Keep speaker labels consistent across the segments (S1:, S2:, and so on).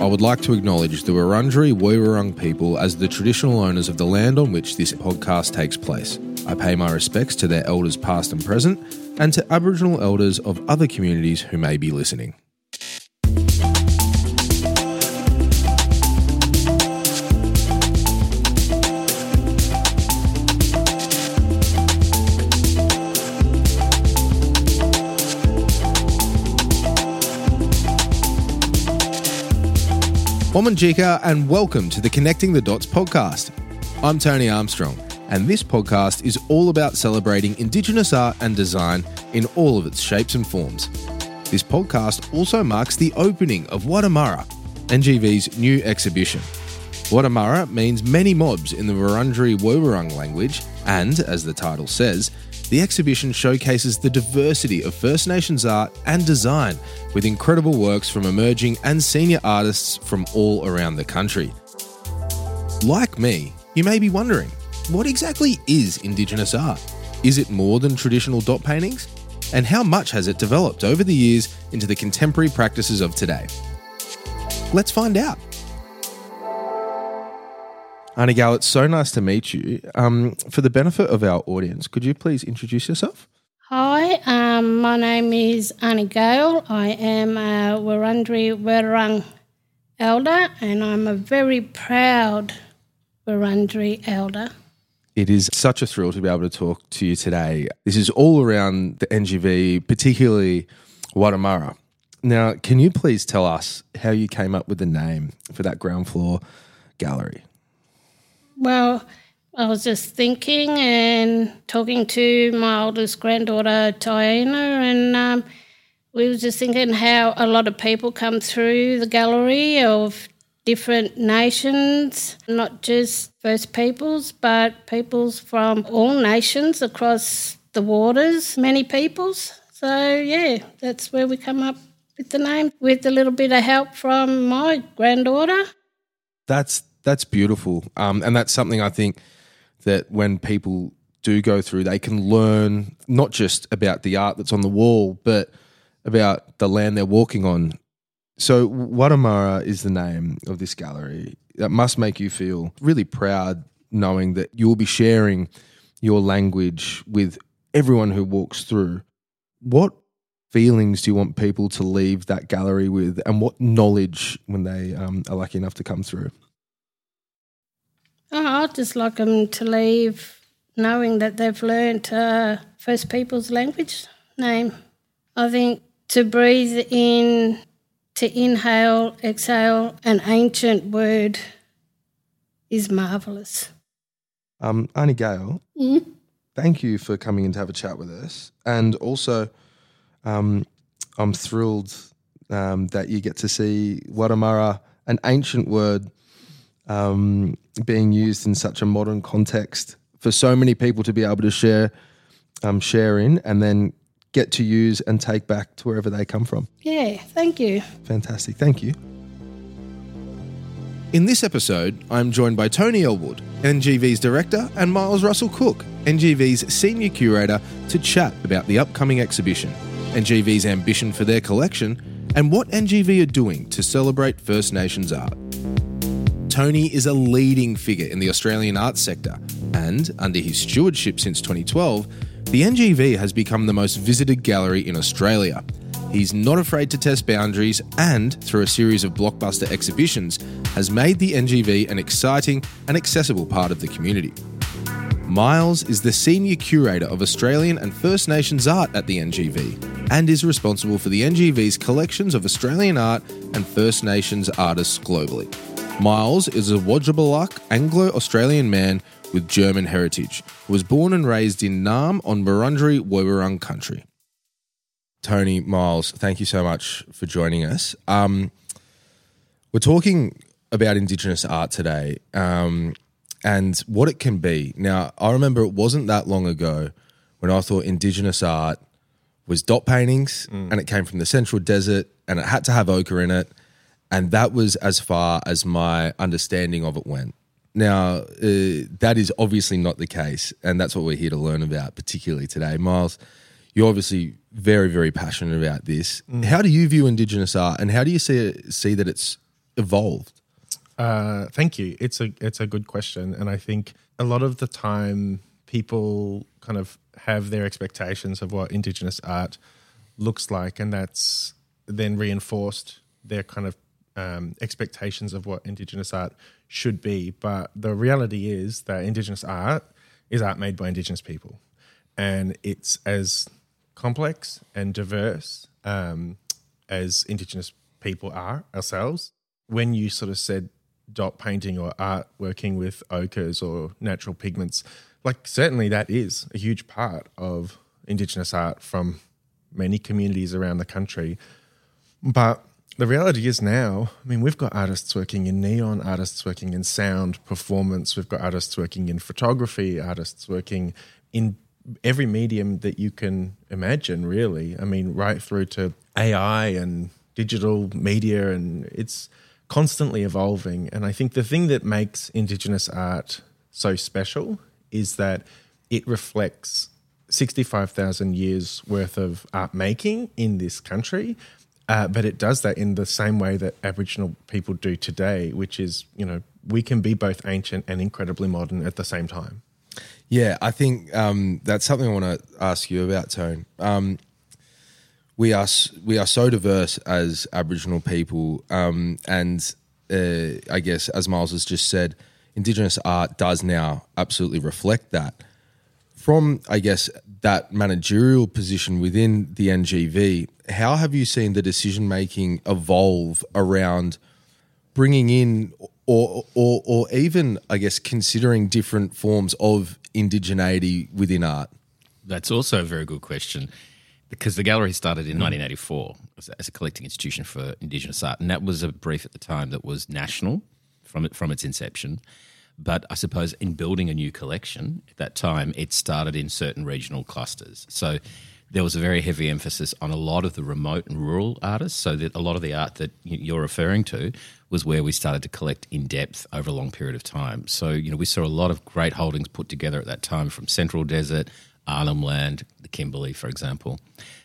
S1: I would like to acknowledge the Wurundjeri Woiwurrung people as the traditional owners of the land on which this podcast takes place. I pay my respects to their elders past and present, and to Aboriginal elders of other communities who may be listening. Wominjeka, and welcome to the Connecting the Dots podcast. I'm Tony Armstrong, and this podcast is all about celebrating Indigenous art and design in all of its shapes and forms. This podcast also marks the opening of Wurrdha Marra, NGV's new exhibition. Wurrdha Marra means many mobs in the Wurundjeri Woiwurrung language, and, as the title says, the exhibition showcases the diversity of First Nations art and design with incredible works from emerging and senior artists from all around the country. Like me, you may be wondering what exactly is Indigenous art? Is it more than traditional dot paintings? And how much has it developed over the years into the contemporary practices of today? Let's find out. Aunty Gail, it's so nice to meet you. Um, for the benefit of our audience, could you please introduce yourself?
S2: Hi, um, my name is Aunty Gail. I am a Wurundjeri Wurrung elder and I'm a very proud Wurundjeri elder.
S1: It is such a thrill to be able to talk to you today. This is all around the NGV, particularly Wurrdha Marra. Now, can you please tell us how you came up with the name for that ground floor gallery?
S2: Well, I was just thinking and talking to my oldest granddaughter, Tiana, and um, we were just thinking how a lot of people come through the gallery of different nations, not just First Peoples, but peoples from all nations across the waters, many peoples. So, yeah, that's where we come up with the name, with a little bit of help from my granddaughter.
S1: That's that's beautiful, um, and that's something I think that when people do go through, they can learn not just about the art that's on the wall, but about the land they're walking on. So, Wurrdha Marra is the name of this gallery. That must make you feel really proud knowing that you'll be sharing your language with everyone who walks through. What feelings do you want people to leave that gallery with, and what knowledge when they um, are lucky enough to come through?
S2: I'd just like them to leave knowing that they've learnt uh, First Peoples language name. I think to breathe in, to inhale, exhale an ancient word is marvellous.
S1: Um, Aunty Gail,
S2: Mm.
S1: thank you for coming in to have a chat with us. And also, um, I'm thrilled um, that you get to see Wurrdha Marra, an ancient word, um, being used in such a modern context for so many people to be able to share, um, share in, and then get to use and take back to wherever they come from.
S2: Yeah, thank you.
S1: Fantastic. Thank you. In this episode, I'm joined by Tony Ellwood, NGV's director, and Myles Russell-Cook, NGV's senior curator, to chat about the upcoming exhibition, NGV's ambition for their collection, and what NGV are doing to celebrate First Nations art. Tony is a leading figure in the Australian arts sector, and under his stewardship since 2012, the NGV has become the most visited gallery in Australia. He's not afraid to test boundaries and, through a series of blockbuster exhibitions, has made the NGV an exciting and accessible part of the community. Myles is the senior curator of Australian and First Nations art at the NGV and is responsible for the NGV's collections of Australian art and First Nations artists globally. Myles is a Wotjobaluk Anglo Australian man with German heritage who was born and raised in Naarm on Wurundjeri Woiwurrung country. Tony Myles, thank you so much for joining us. Um, we're talking about Indigenous art today um, and what it can be. Now, I remember it wasn't that long ago when I thought Indigenous art was dot paintings and it came from the Central Desert and it had to have ochre in it. And that was as far as my understanding of it went. Now, uh, that is obviously not the case. And that's what we're here to learn about, particularly today. Myles, you're obviously very, very passionate about this. How do you view Indigenous art and how do you see, see that it's evolved?
S3: Uh, thank you. It's a it's a good question, and I think a lot of the time people kind of have their expectations of what Indigenous art looks like, and that's then reinforced their kind of um, expectations of what Indigenous art should be. But the reality is that Indigenous art is art made by Indigenous people, and it's as complex and diverse um, as Indigenous people are ourselves. When you sort of said dot painting or art working with ochres or natural pigments, like certainly that is a huge part of Indigenous art from many communities around the country. But the reality is now, I mean, we've got artists working in neon, artists working in sound, performance, we've got artists working in photography, artists working in every medium that you can imagine, really. I mean, right through to AI and digital media, and it's constantly evolving. And I think the thing that makes Indigenous art so special is that it reflects 65,000 years worth of art making in this country. Uh, but it does that in the same way that Aboriginal people do today, which is, you know, we can be both ancient and incredibly modern at the same time.
S1: Yeah, I think um, that's something I want to ask you about, Tone. Um, we are we are so diverse as Aboriginal people, um, and uh, I guess as Myles has just said, Indigenous art does now absolutely reflect that. From I guess that managerial position within the NGV, how have you seen the decision making evolve around bringing in or, or or even I guess considering different forms of indigeneity within art?
S4: That's also a very good question because the gallery started in mm. 1984 as a, as a collecting institution for Indigenous art, and that was a brief at the time that was national from it, from its inception. But I suppose in building a new collection at that time, it started in certain regional clusters. So there was a very heavy emphasis on a lot of the remote and rural artists. So that a lot of the art that you're referring to was where we started to collect in depth over a long period of time. So you know we saw a lot of great holdings put together at that time from Central Desert, Arnhem Land, the Kimberley, for example.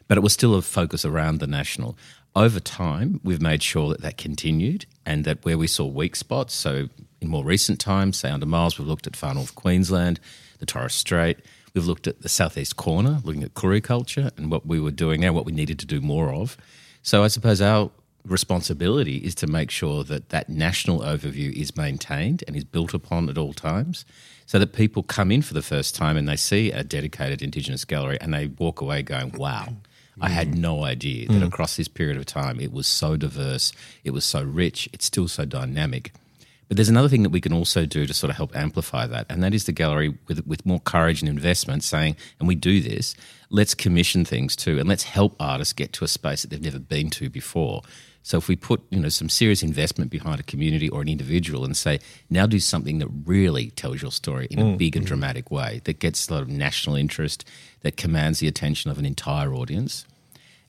S4: But it was still a focus around the national. Over time, we've made sure that that continued and that where we saw weak spots, so in more recent times, say under Myles, we've looked at far north Queensland, the Torres Strait, we've looked at the southeast corner, looking at Koori culture and what we were doing there, what we needed to do more of. So I suppose our responsibility is to make sure that that national overview is maintained and is built upon at all times so that people come in for the first time and they see a dedicated Indigenous gallery and they walk away going, wow. I had no idea that mm. across this period of time it was so diverse, it was so rich, it's still so dynamic. But there's another thing that we can also do to sort of help amplify that, and that is the gallery with, with more courage and investment saying, and we do this, let's commission things too, and let's help artists get to a space that they've never been to before. So if we put you know some serious investment behind a community or an individual and say now do something that really tells your story in a mm. big and dramatic way that gets a lot of national interest that commands the attention of an entire audience.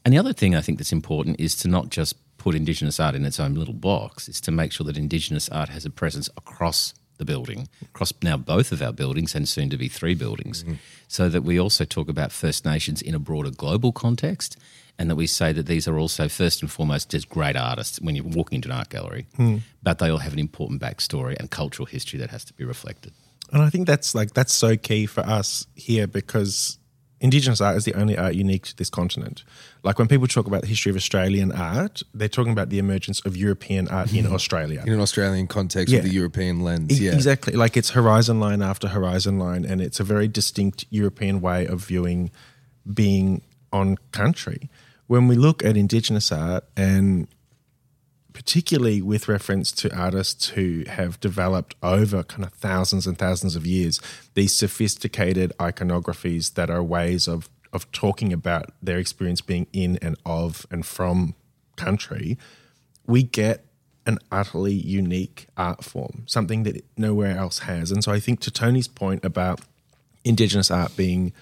S4: And the other thing I think that's important is to not just put Indigenous art in its own little box. It's to make sure that Indigenous art has a presence across the building, across now both of our buildings and soon to be three buildings, mm-hmm. so that we also talk about First Nations in a broader global context and that we say that these are also first and foremost just great artists when you're walking into an art gallery, mm. but they all have an important backstory and cultural history that has to be reflected.
S3: And I think that's like that's so key for us here because Indigenous art is the only art unique to this continent. Like when people talk about the history of Australian art, they're talking about the emergence of European art in Australia.
S1: In an Australian context yeah. with the European lens.
S3: E-
S1: yeah.
S3: Exactly. Like it's horizon line after horizon line, and it's a very distinct European way of viewing being on country when we look at Indigenous art, and particularly with reference to artists who have developed over kind of thousands and thousands of years, these sophisticated iconographies that are ways of of talking about their experience being in and of and from country, we get an utterly unique art form, something that nowhere else has. And so I think to Tony's point about Indigenous art being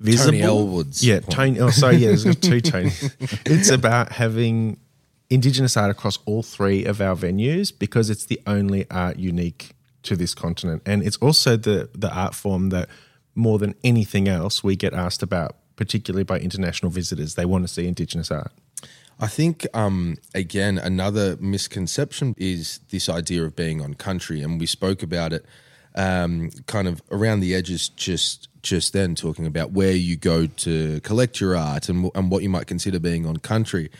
S3: visible.
S1: Tony Ellwood's.
S3: Yeah, Tony. Oh, sorry. Yeah, there's two Tonys. it's about having Indigenous art across all three of our venues because it's the only art unique to this continent, and it's also the the art form that more than anything else we get asked about, particularly by international visitors. They want to see Indigenous art.
S1: I think um, again another misconception is this idea of being on country, and we spoke about it um, kind of around the edges just just then, talking about where you go to collect your art and, and what you might consider being on country.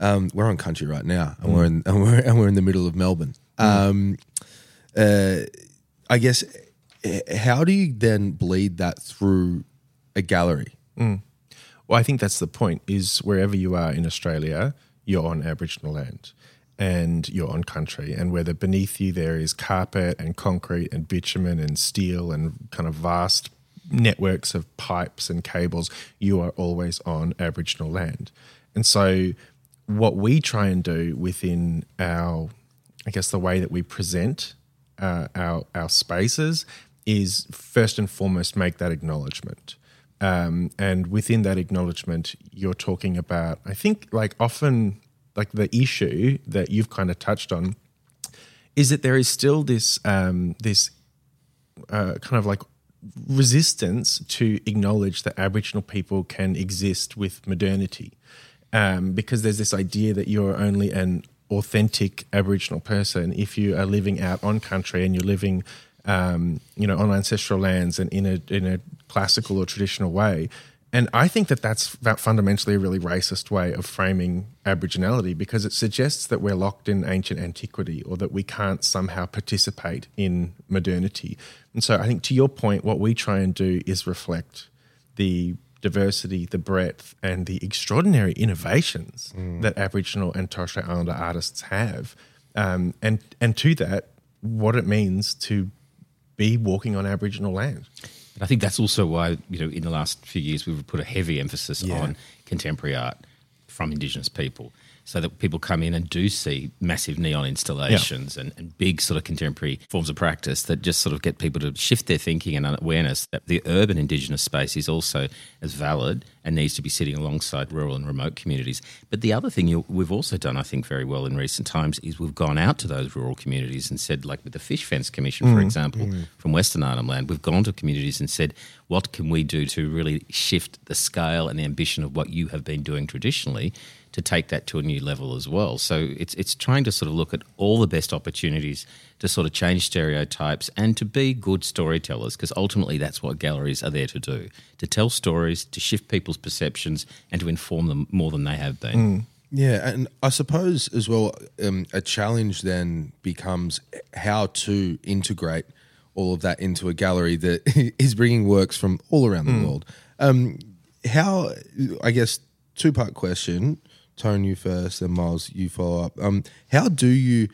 S1: Um, we're on country right now, and we're in and we're, and we're in the middle of Melbourne. Um, uh, I guess how do you then bleed that through a gallery?
S3: Well, I think that's the point is wherever you are in Australia, you're on Aboriginal land and you're on country. And whether beneath you there is carpet and concrete and bitumen and steel and kind of vast networks of pipes and cables, you are always on Aboriginal land. And so, what we try and do within our, I guess, the way that we present uh, our our spaces is first and foremost make that acknowledgement. Um, and within that acknowledgement, you're talking about, I think, like often, like the issue that you've kind of touched on is that there is still this um, this uh, kind of like resistance to acknowledge that Aboriginal people can exist with modernity, um, because there's this idea that you're only an authentic Aboriginal person if you are living out on country and you're living, um, you know, on ancestral lands and in a in a classical or traditional way. And I think that that's that fundamentally a really racist way of framing Aboriginality because it suggests that we're locked in ancient antiquity or that we can't somehow participate in modernity. And so I think to your point, what we try and do is reflect the diversity, the breadth, and the extraordinary innovations that Aboriginal and Torres Strait Islander artists have. Um, and, and to that, what it means to be walking on Aboriginal land.
S4: And I think that's also why, you know, in the last few years, we've put a heavy emphasis
S1: Yeah.
S4: on contemporary art from Indigenous people so that people come in and do see massive neon installations and, and big sort of contemporary forms of practice that just sort of get people to shift their thinking and awareness that the urban Indigenous space is also as valid and needs to be sitting alongside rural and remote communities. But the other thing you, we've also done, I think, very well in recent times is we've gone out to those rural communities and said, like with the Fish Fence Commission, for mm. example, mm. from Western Arnhem Land, we've gone to communities and said, what can we do to really shift the scale and the ambition of what you have been doing traditionally to take that to a new level as well. So it's it's trying to sort of look at all the best opportunities to sort of change stereotypes and to be good storytellers because ultimately that's what galleries are there to do to tell stories to shift people's perceptions and to inform them more than they have been
S1: Yeah, and I suppose as well, um, a challenge then becomes how to integrate all of that into a gallery that is bringing works from all around the world. Um, how, I guess, two part question. Tone, you first, and Myles, you follow up. Um, how do you,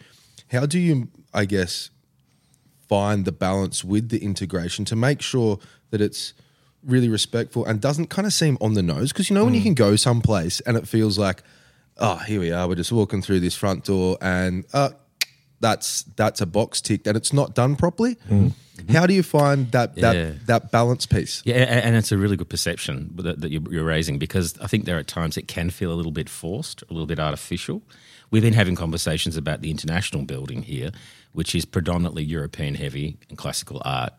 S1: how do you, I guess, find the balance with the integration to make sure that it's really respectful and doesn't kind of seem on the nose because you know when you can go someplace and it feels like oh here we are we're just walking through this front door and uh that's that's a box ticked and it's not done properly mm-hmm. how do you find that that
S4: Yeah.
S1: that balance piece
S4: Yeah, and it's a really good perception that, that you're, you're raising because I think there are times it can feel a little bit forced, a little bit artificial. We've been having conversations about the international building here, which is predominantly European heavy and classical art.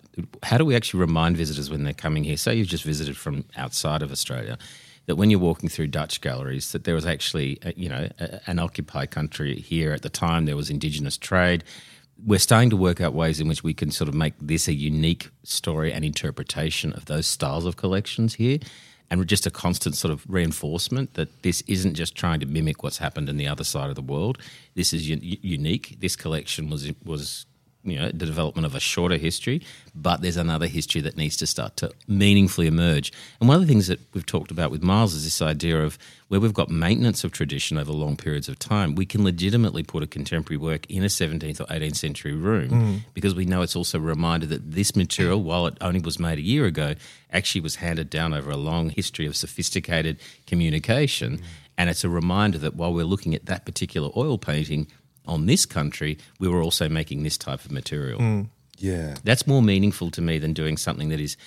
S4: How do we actually remind visitors when they're coming here? Say you've just visited from outside of Australia, that when you're walking through Dutch galleries, that there was actually, uh, you know, a, an occupied country here at the time. There was indigenous trade. We're starting to work out ways in which we can sort of make this a unique story and interpretation of those styles of collections here and just a constant sort of reinforcement that this isn't just trying to mimic what's happened in the other side of the world. This is unique. This collection was was you know the development of a shorter history but there's another history that needs to start to meaningfully emerge. And one of the things that we've talked about with Myles is this idea of where we've got maintenance of tradition over long periods of time we can legitimately put a contemporary work in a 17th or 18th century room mm. because we know it's also a reminder that this material while it only was made a year ago actually was handed down over a long history of sophisticated communication. Mm. And it's a reminder that while we're looking at that particular oil painting on this country, we were also making this type of material. Mm.
S1: yeah
S4: That's more meaningful to me than doing something that is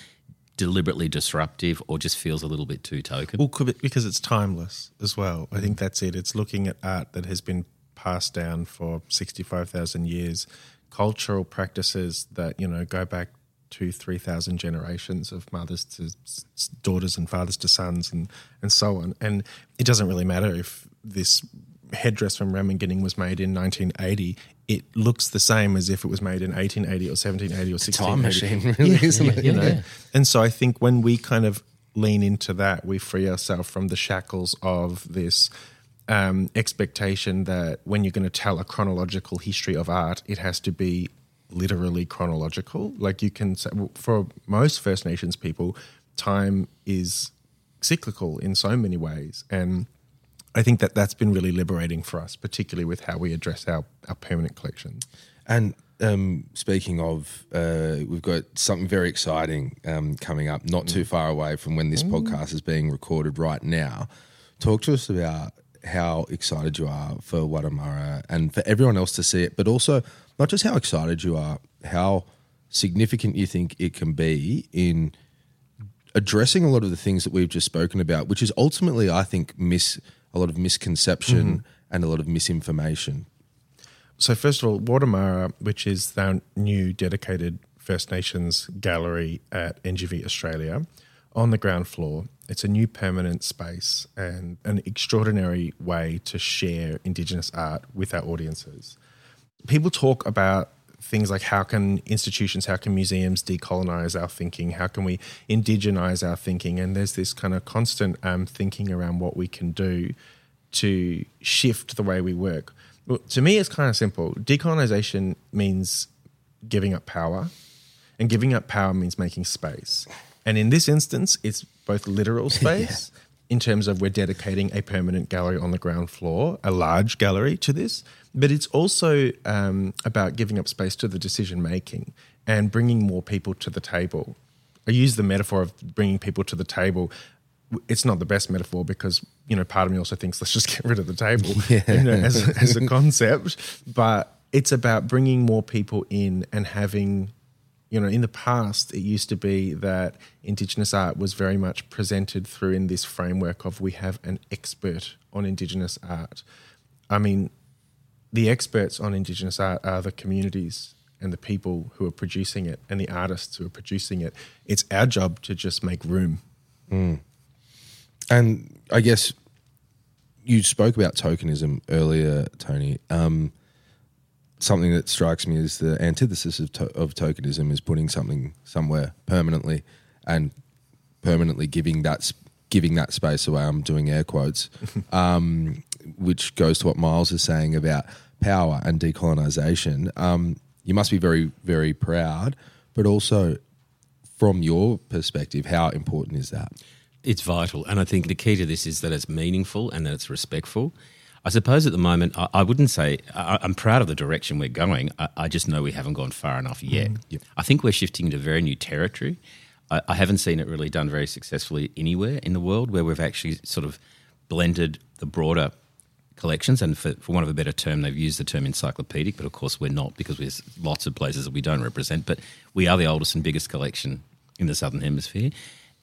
S4: deliberately disruptive or just feels a little bit too token.
S3: Well, could it- because it's timeless as well. I think that's it. It's looking at art that has been passed down for 65,000 years, cultural practices that, you know, go back two, three thousand generations of mothers to daughters and fathers to sons and and so on. And it doesn't really matter if this headdress from Ramingining was made in 1980. It looks the same as if it was made in 1880 or 1780 or 1680.
S1: Time machine, really, isn't it?
S3: You know, and so I think when we kind of lean into that, we free ourselves from the shackles of this um, expectation that when you're going to tell a chronological history of art, it has to be literally chronological. Like you can say, well, for most First Nations people, time is cyclical in so many ways, and I think that that's been really liberating for us, particularly with how we address our, our permanent collections.
S1: And um, speaking of, uh, we've got something very exciting um, coming up, not too far away from when this podcast is being recorded right now. Talk to us about how excited you are for Wurrdha Marra and for everyone else to see it, but also not just how excited you are, how significant you think it can be in addressing a lot of the things that we've just spoken about, which is ultimately, I think, miss a lot of misconception mm-hmm. and a lot of misinformation.
S3: So first of all, Wurrdha Marra, which is our new dedicated First Nations gallery at NGV Australia, on the ground floor. It's a new permanent space and an extraordinary way to share Indigenous art with our audiences. People talk about things like how can institutions, how can museums decolonize our thinking, how can we indigenize our thinking, and there's this kind of constant um, thinking around what we can do to shift the way we work. Well, to me, it's kind of simple. Decolonization means giving up power, and giving up power means making space. And in this instance, it's both literal space in terms of we're dedicating a permanent gallery on the ground floor, a large gallery to this, but it's also um, about giving up space to the decision making and bringing more people to the table. I use the metaphor of bringing people to the table it's not the best metaphor because you know part of me also thinks let's just get rid of the table you know, as, as a concept but it's about bringing more people in and having you know in the past it used to be that indigenous art was very much presented through in this framework of we have an expert on indigenous art. I mean the experts on indigenous art are the communities and the people who are producing it and the artists who are producing it. It's our job to just make room.
S1: And I guess you spoke about tokenism earlier, Tony. Um, something that strikes me is the antithesis of, to- of tokenism is putting something somewhere permanently and permanently giving that s- giving that space away. I'm doing air quotes, um, which goes to what Myles is saying about power and decolonization. Um, you must be very, very proud, but also from your perspective, how important is that?
S4: It's vital. And I think the key to this is that it's meaningful and that it's respectful. I suppose at the moment, I, I wouldn't say I, I'm proud of the direction we're going. I, I just know we haven't gone far enough yet. Mm. I think we're shifting into very new territory. I, I haven't seen it really done very successfully anywhere in the world where we've actually sort of blended the broader collections. And for, for want of a better term, they've used the term encyclopedic, but of course we're not because there's lots of places that we don't represent. But we are the oldest and biggest collection in the Southern Hemisphere.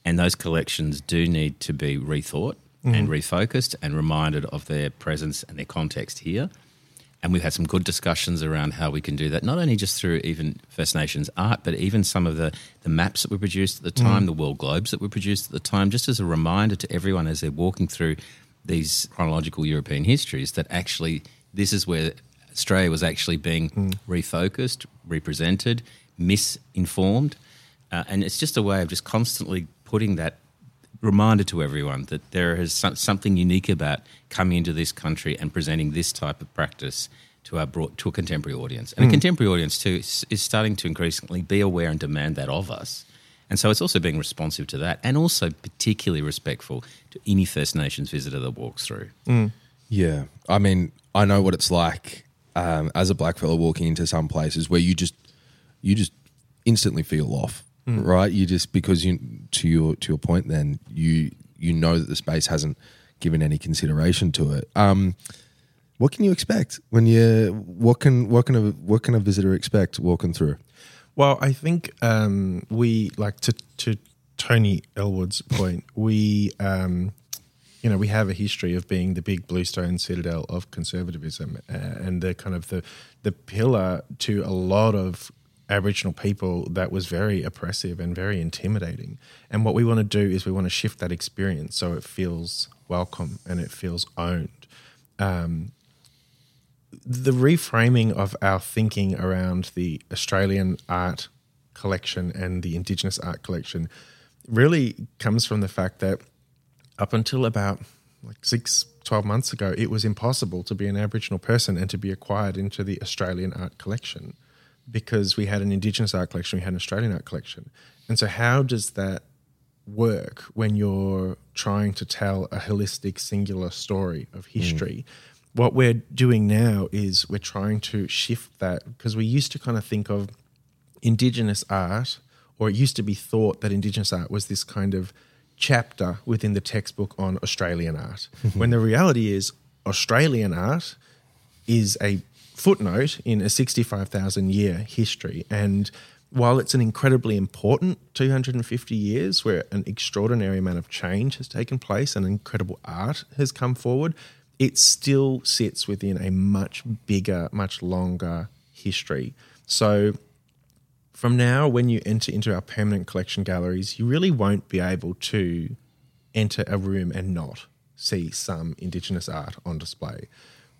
S4: And those collections do need to be rethought Mm-hmm. and refocused and reminded of their presence and their context here. And we've had some good discussions around how we can do that, not only just through even First Nations art, but even some of the, the maps that were produced at the time, mm. the world globes that were produced at the time, just as a reminder to everyone as they're walking through these chronological European histories that actually this is where Australia was actually being mm. refocused, represented, misinformed. Uh, and it's just a way of just constantly putting that reminder to everyone that there is something unique about coming into this country and presenting this type of practice to our broad, to a contemporary audience. And a contemporary audience too is, is starting to increasingly be aware and demand that of us. And so it's also being responsive to that and also particularly respectful to any First Nations visitor that walks through.
S1: Yeah, I mean, I know what it's like um, as a black fellow walking into some places where you just you just instantly feel off, right? You just because you to your to your point, then you you know that the space hasn't given any consideration to it. Um, what can you expect when you what can what can a what can a visitor expect walking through?
S3: Well, I think um, we like to to Tony Ellwood's point. We um, you know we have a history of being the big bluestone citadel of conservatism uh, and the kind of the the pillar to a lot of Aboriginal people that was very oppressive and very intimidating. And what we want to do is we want to shift that experience so it feels welcome and it feels owned. Um, the reframing of our thinking around the Australian art collection and the Indigenous art collection really comes from the fact that up until about like six, 12 months ago, it was impossible to be an Aboriginal person and to be acquired into the Australian art collection because we had an Indigenous art collection, we had an Australian art collection. And so, how does that work when you're trying to tell a holistic, singular story of history? Mm. What we're doing now is we're trying to shift that because we used to kind of think of Indigenous art, or it used to be thought that Indigenous art was this kind of chapter within the textbook on Australian art, when the reality is Australian art is a footnote in a 65,000 year history. And while it's an incredibly important 250 years where an extraordinary amount of change has taken place and incredible art has come forward, it still sits within a much bigger, much longer history. So from now, when you enter into our permanent collection galleries, you really won't be able to enter a room and not see some Indigenous art on display.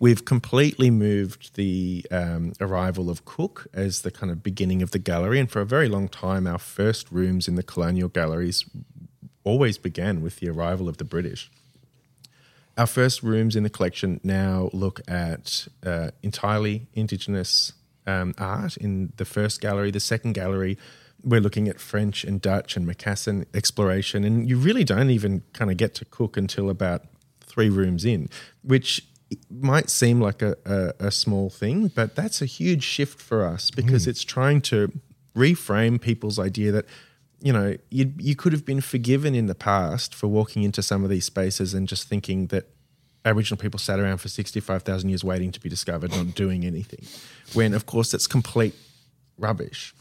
S3: We've completely moved the um, arrival of Cook as the kind of beginning of the gallery, and for a very long time, our first rooms in the colonial galleries always began with the arrival of the British. Our first rooms in the collection now look at uh, entirely Indigenous um, art in the first gallery. The second gallery, we're looking at French and Dutch and Macassan exploration, and you really don't even kind of get to Cook until about three rooms in, which might seem like a, a, a small thing, but that's a huge shift for us because mm. it's trying to reframe people's idea that you know you you could have been forgiven in the past for walking into some of these spaces and just thinking that Aboriginal people sat around for 65,000 years waiting to be discovered, not doing anything. When, of course, that's complete rubbish.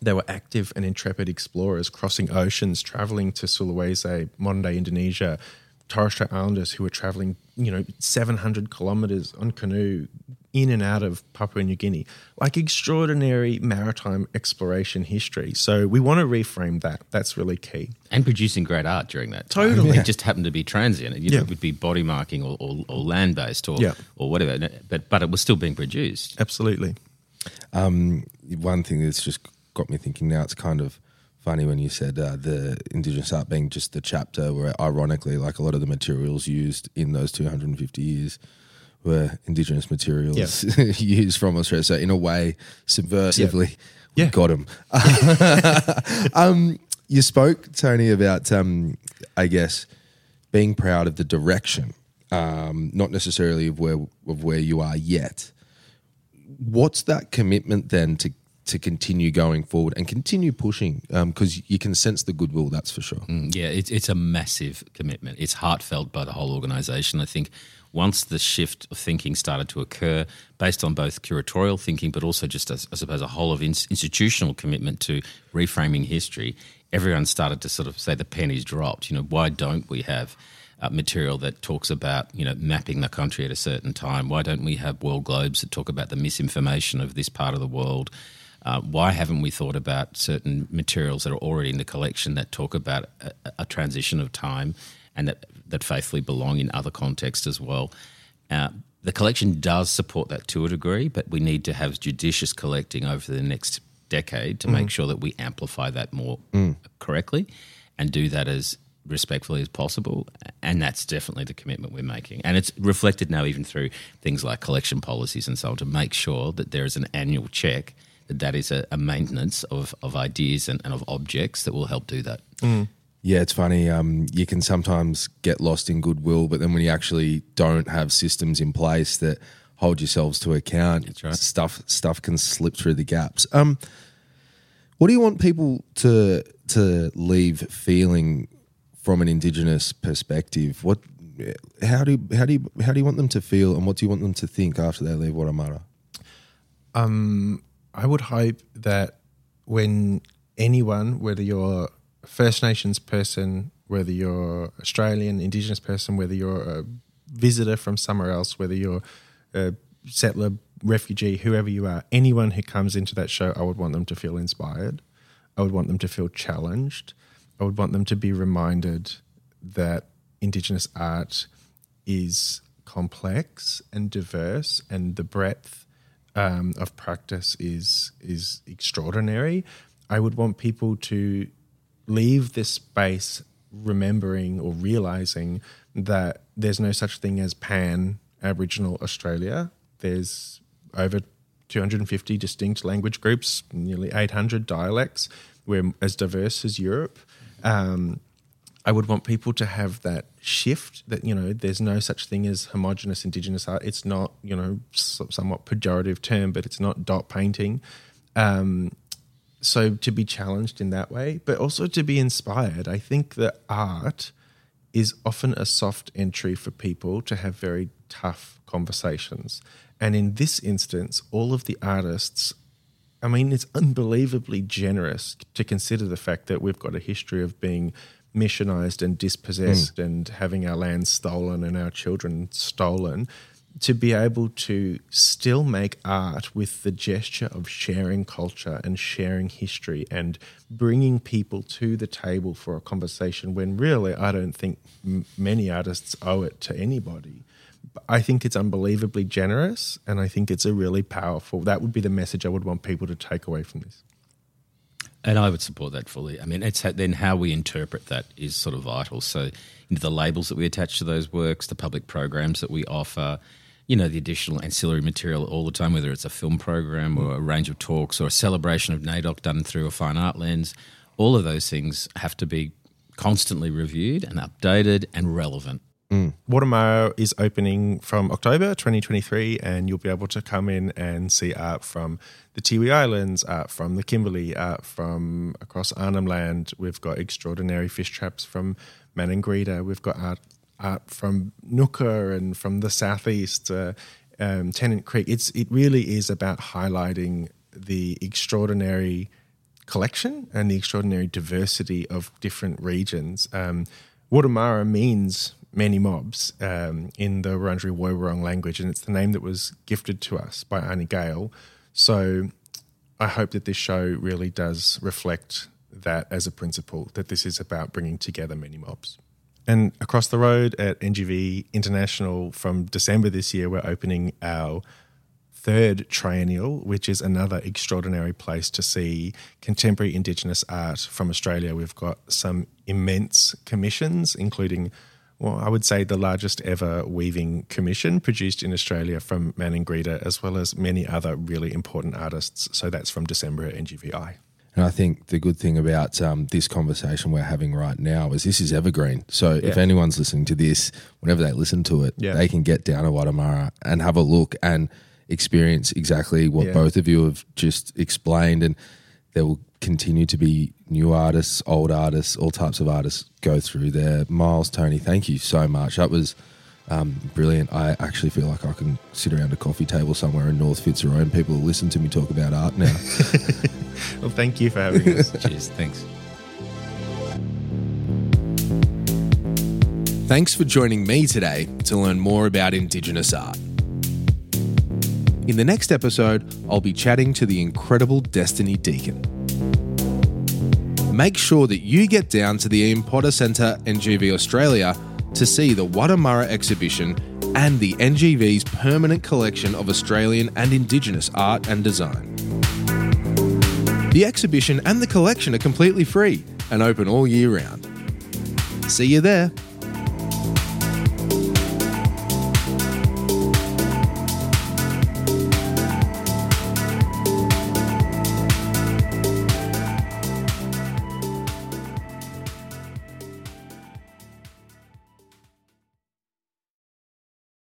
S3: They were active and intrepid explorers crossing oceans, traveling to Sulawesi, modern day Indonesia, Torres Strait Islanders who were traveling, you know, 700 kilometers on canoe in and out of Papua New Guinea, like extraordinary maritime exploration history. So we want to reframe that. That's really key.
S4: And producing great art during that.
S3: Time. Totally.
S4: Yeah. It just happened to be transient. It, yeah. would be body marking or, or, or land based or, yeah. or whatever. But, but it was still being produced.
S3: Absolutely.
S1: Um, one thing that's just got me thinking now, it's kind of funny when you said uh, the Indigenous art being just the chapter where, ironically, like a lot of the materials used in those 250 years were indigenous materials yep. used from Australia. So in a way, subversively,
S3: yep. yeah.
S1: got them. um, you spoke, Tony, about um, I guess being proud of the direction, um, not necessarily of where of where you are yet. What's that commitment then to to continue going forward and continue pushing because um, you can sense the goodwill that's for sure.
S4: Mm, yeah it's, it's a massive commitment. It's heartfelt by the whole organization. I think once the shift of thinking started to occur based on both curatorial thinking but also just as, i suppose a whole of in, institutional commitment to reframing history everyone started to sort of say the pennies dropped. You know why don't we have uh, material that talks about you know mapping the country at a certain time? Why don't we have world globes that talk about the misinformation of this part of the world uh, why haven't we thought about certain materials that are already in the collection that talk about a, a transition of time and that, that faithfully belong in other contexts as well? Uh, the collection does support that to a degree, but we need to have judicious collecting over the next decade to mm. make sure that we amplify that more mm. correctly and do that as respectfully as possible. And that's definitely the commitment we're making. And it's reflected now even through things like collection policies and so on to make sure that there is an annual check – that is a, a maintenance of, of ideas and, and, of objects that will help do that.
S1: Mm. Yeah, it's funny. Um, you can sometimes get lost in goodwill, but then when you actually don't have systems in place that hold yourselves to account, right. stuff stuff can slip through the gaps. Um, what do you want people to to leave feeling from an Indigenous perspective? What, how do how do you, how do you want them to feel, and what do you want them to think after they leave Wurrdha Marra?
S3: Um, I would hope that when anyone, whether you're a First Nations person, whether you're Australian, Indigenous person, whether you're a visitor from somewhere else, whether you're a settler refugee, whoever you are, anyone who comes into that show, I would want them to feel inspired. I would want them to feel challenged. I would want them to be reminded that Indigenous art is complex and diverse, and the breadth um, of practice is is extraordinary. I would want people to leave this space remembering or realizing that there's no such thing as pan Aboriginal Australia. There's over 250 distinct language groups, nearly 800 dialects. We're as diverse as Europe. Um, I would want people to have that shift that, you know, there's no such thing as homogenous Indigenous art. It's not, you know, somewhat pejorative term, but it's not dot painting. Um, so to be challenged in that way, but also to be inspired. I think that art is often a soft entry for people to have very tough conversations. And in this instance, all of the artists, I mean, it's unbelievably generous to consider the fact that we've got a history of being missionized and dispossessed mm. and having our land stolen and our children stolen to be able to still make art with the gesture of sharing culture and sharing history and bringing people to the table for a conversation when really I don't think m- many artists owe it to anybody. I think it's unbelievably generous and I think it's a really powerful that would be the message I would want people to take away from this.
S4: And I would support that fully. I mean, it's then how we interpret that is sort of vital. So, the labels that we attach to those works, the public programs that we offer, you know, the additional ancillary material all the time, whether it's a film program or a range of talks or a celebration of NAIDOC done through a fine art lens, all of those things have to be constantly reviewed and updated and relevant.
S3: Mm. Is opening from October 2023, and you'll be able to come in and see art from the Tiwi Islands, art from the Kimberley, art from across Arnhem Land. We've got extraordinary fish traps from Maningrida. We've got art art from Nooka and from the southeast, uh, um, Tennant Creek. It's it really is about highlighting the extraordinary collection and the extraordinary diversity of different regions. Um, Wurrdha Marra means many mobs um, in the Wurundjeri Woiwurrung language, and it's the name that was gifted to us by Aunty Gail. So I hope that this show really does reflect that as a principle, that this is about bringing together many mobs. And across the road at NGV International from December this year, we're opening our third triennial, which is another extraordinary place to see contemporary Indigenous art from Australia. We've got some immense commissions, including, well, I would say the largest ever weaving commission produced in Australia from Maningrida, as well as many other really important artists. So that's from December at NGVI.
S1: And I think the good thing about um, this conversation we're having right now is this is evergreen. So yeah. if anyone's listening to this, whenever they listen to it, yeah. they can get down to Wurrdha Marra and have a look and experience exactly what yeah. both of you have just explained. And there will continue to be new artists, old artists, all types of artists go through there. Myles, Tony, thank you so much. That was um, brilliant. I actually feel like I can sit around a coffee table somewhere in North Fitzroy and people will listen to me talk about art now.
S3: well, thank you for having us.
S4: Cheers. Thanks.
S1: Thanks for joining me today to learn more about Indigenous art. In the next episode, I'll be chatting to the incredible Destiny Deacon. Make sure that you get down to the Ian Potter Centre NGV Australia to see the Wurrdha Marra exhibition and the NGV's permanent collection of Australian and Indigenous art and design. The exhibition and the collection are completely free and open all year round. See you there.